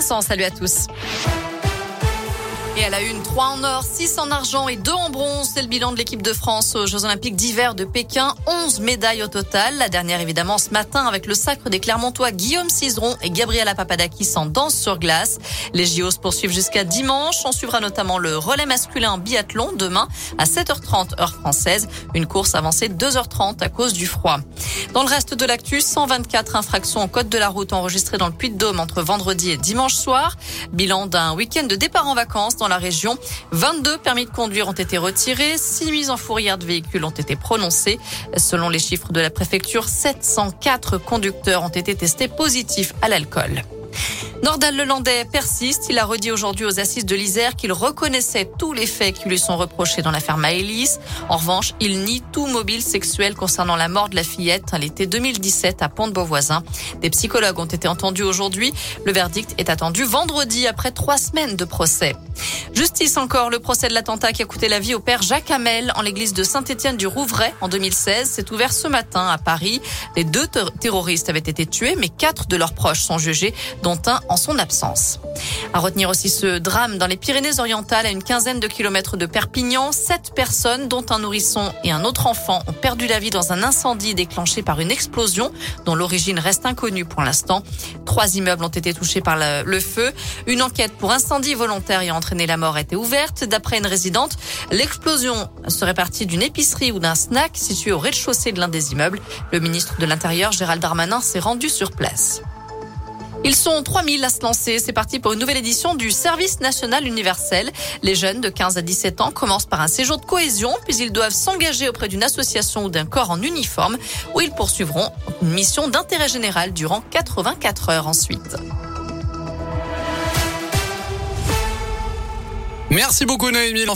Salut à tous. Et elle a une 3 en or, 6 en argent et 2 en bronze. C'est le bilan de l'équipe de France aux Jeux Olympiques d'hiver de Pékin. 11 médailles au total. La dernière évidemment ce matin avec le sacre des Clermontois Guillaume Cizeron et Gabriela Papadakis en danse sur glace. Les JO se poursuivent jusqu'à dimanche. On suivra notamment le relais masculin biathlon demain à 7h30 heure française. Une course avancée 2h30 à cause du froid. Dans le reste de l'actu, 124 infractions au code de la route enregistrées dans le Puy-de-Dôme entre vendredi et dimanche soir. Bilan d'un week-end de départ en vacances dans la région. 22 permis de conduire ont été retirés, 6 mises en fourrière de véhicules ont été prononcées. Selon les chiffres de la préfecture, 704 conducteurs ont été testés positifs à l'alcool. Nordal Lelandais persiste. Il a redit aujourd'hui aux assises de l'Isère qu'il reconnaissait tous les faits qui lui sont reprochés dans l'affaire Maëlys. En revanche, il nie tout mobile sexuel concernant la mort de la fillette l'été 2017 à Pont-de-Beauvoisin. Des psychologues ont été entendus aujourd'hui. Le verdict est attendu vendredi après trois semaines de procès. Justice encore, le procès de l'attentat qui a coûté la vie au père Jacques Hamel en l'église de Saint-Étienne du Rouvray en 2016 s'est ouvert ce matin à Paris. Les deux terroristes avaient été tués, mais quatre de leurs proches sont jugés, dont un en son absence. À retenir aussi ce drame dans les Pyrénées-Orientales, à une quinzaine de kilomètres de Perpignan. Sept personnes, dont un nourrisson et un autre enfant, ont perdu la vie dans un incendie déclenché par une explosion dont l'origine reste inconnue pour l'instant. Trois immeubles ont été touchés par le, feu. Une enquête pour incendie volontaire ayant entraîné la mort été ouverte. D'après une résidente, l'explosion serait partie d'une épicerie ou d'un snack situé au rez-de-chaussée de l'un des immeubles. Le ministre de l'Intérieur, Gérald Darmanin, s'est rendu sur place. Ils sont 3000 à se lancer. C'est parti pour une nouvelle édition du Service national universel. Les jeunes de 15 à 17 ans commencent par un séjour de cohésion, puis ils doivent s'engager auprès d'une association ou d'un corps en uniforme où ils poursuivront une mission d'intérêt général durant 84 heures ensuite. Merci beaucoup Noémie.